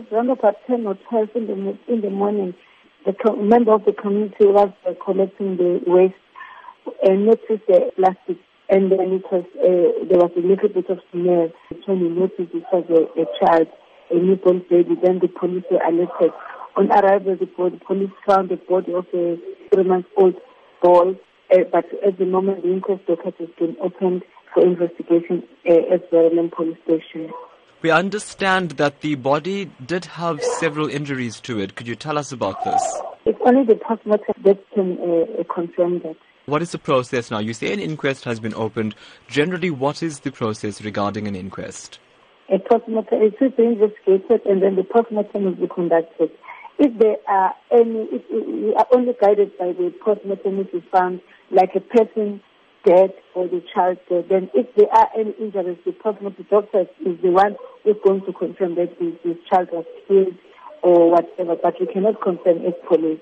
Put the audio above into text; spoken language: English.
was around about 10 or 12 in the, in the morning. The member of the community was uh, collecting the waste and noticed the plastic and then it was, uh, there was a little bit of smell. When he noticed it was a, a child, a newborn baby, then the police were alerted. On arrival, the, police found the body of a three-month-old boy, uh, but at the moment the inquest docket has been opened for investigation uh, at the police station. We understand that the body did have several injuries to it. Could you tell us about this? It's only the postmortem that can uh, confirm that. What is the process now? You say an inquest has been opened. Generally, what is the process regarding an inquest? A postmortem is investigated and then the postmortem will be conducted. If there are any, if we are only guided by the postmortem which is found, like a person dead or the child dead, then if there are any injuries, the postmortem doctor is the one who is going to confirm that this, child was killed or whatever, but we cannot confirm as police.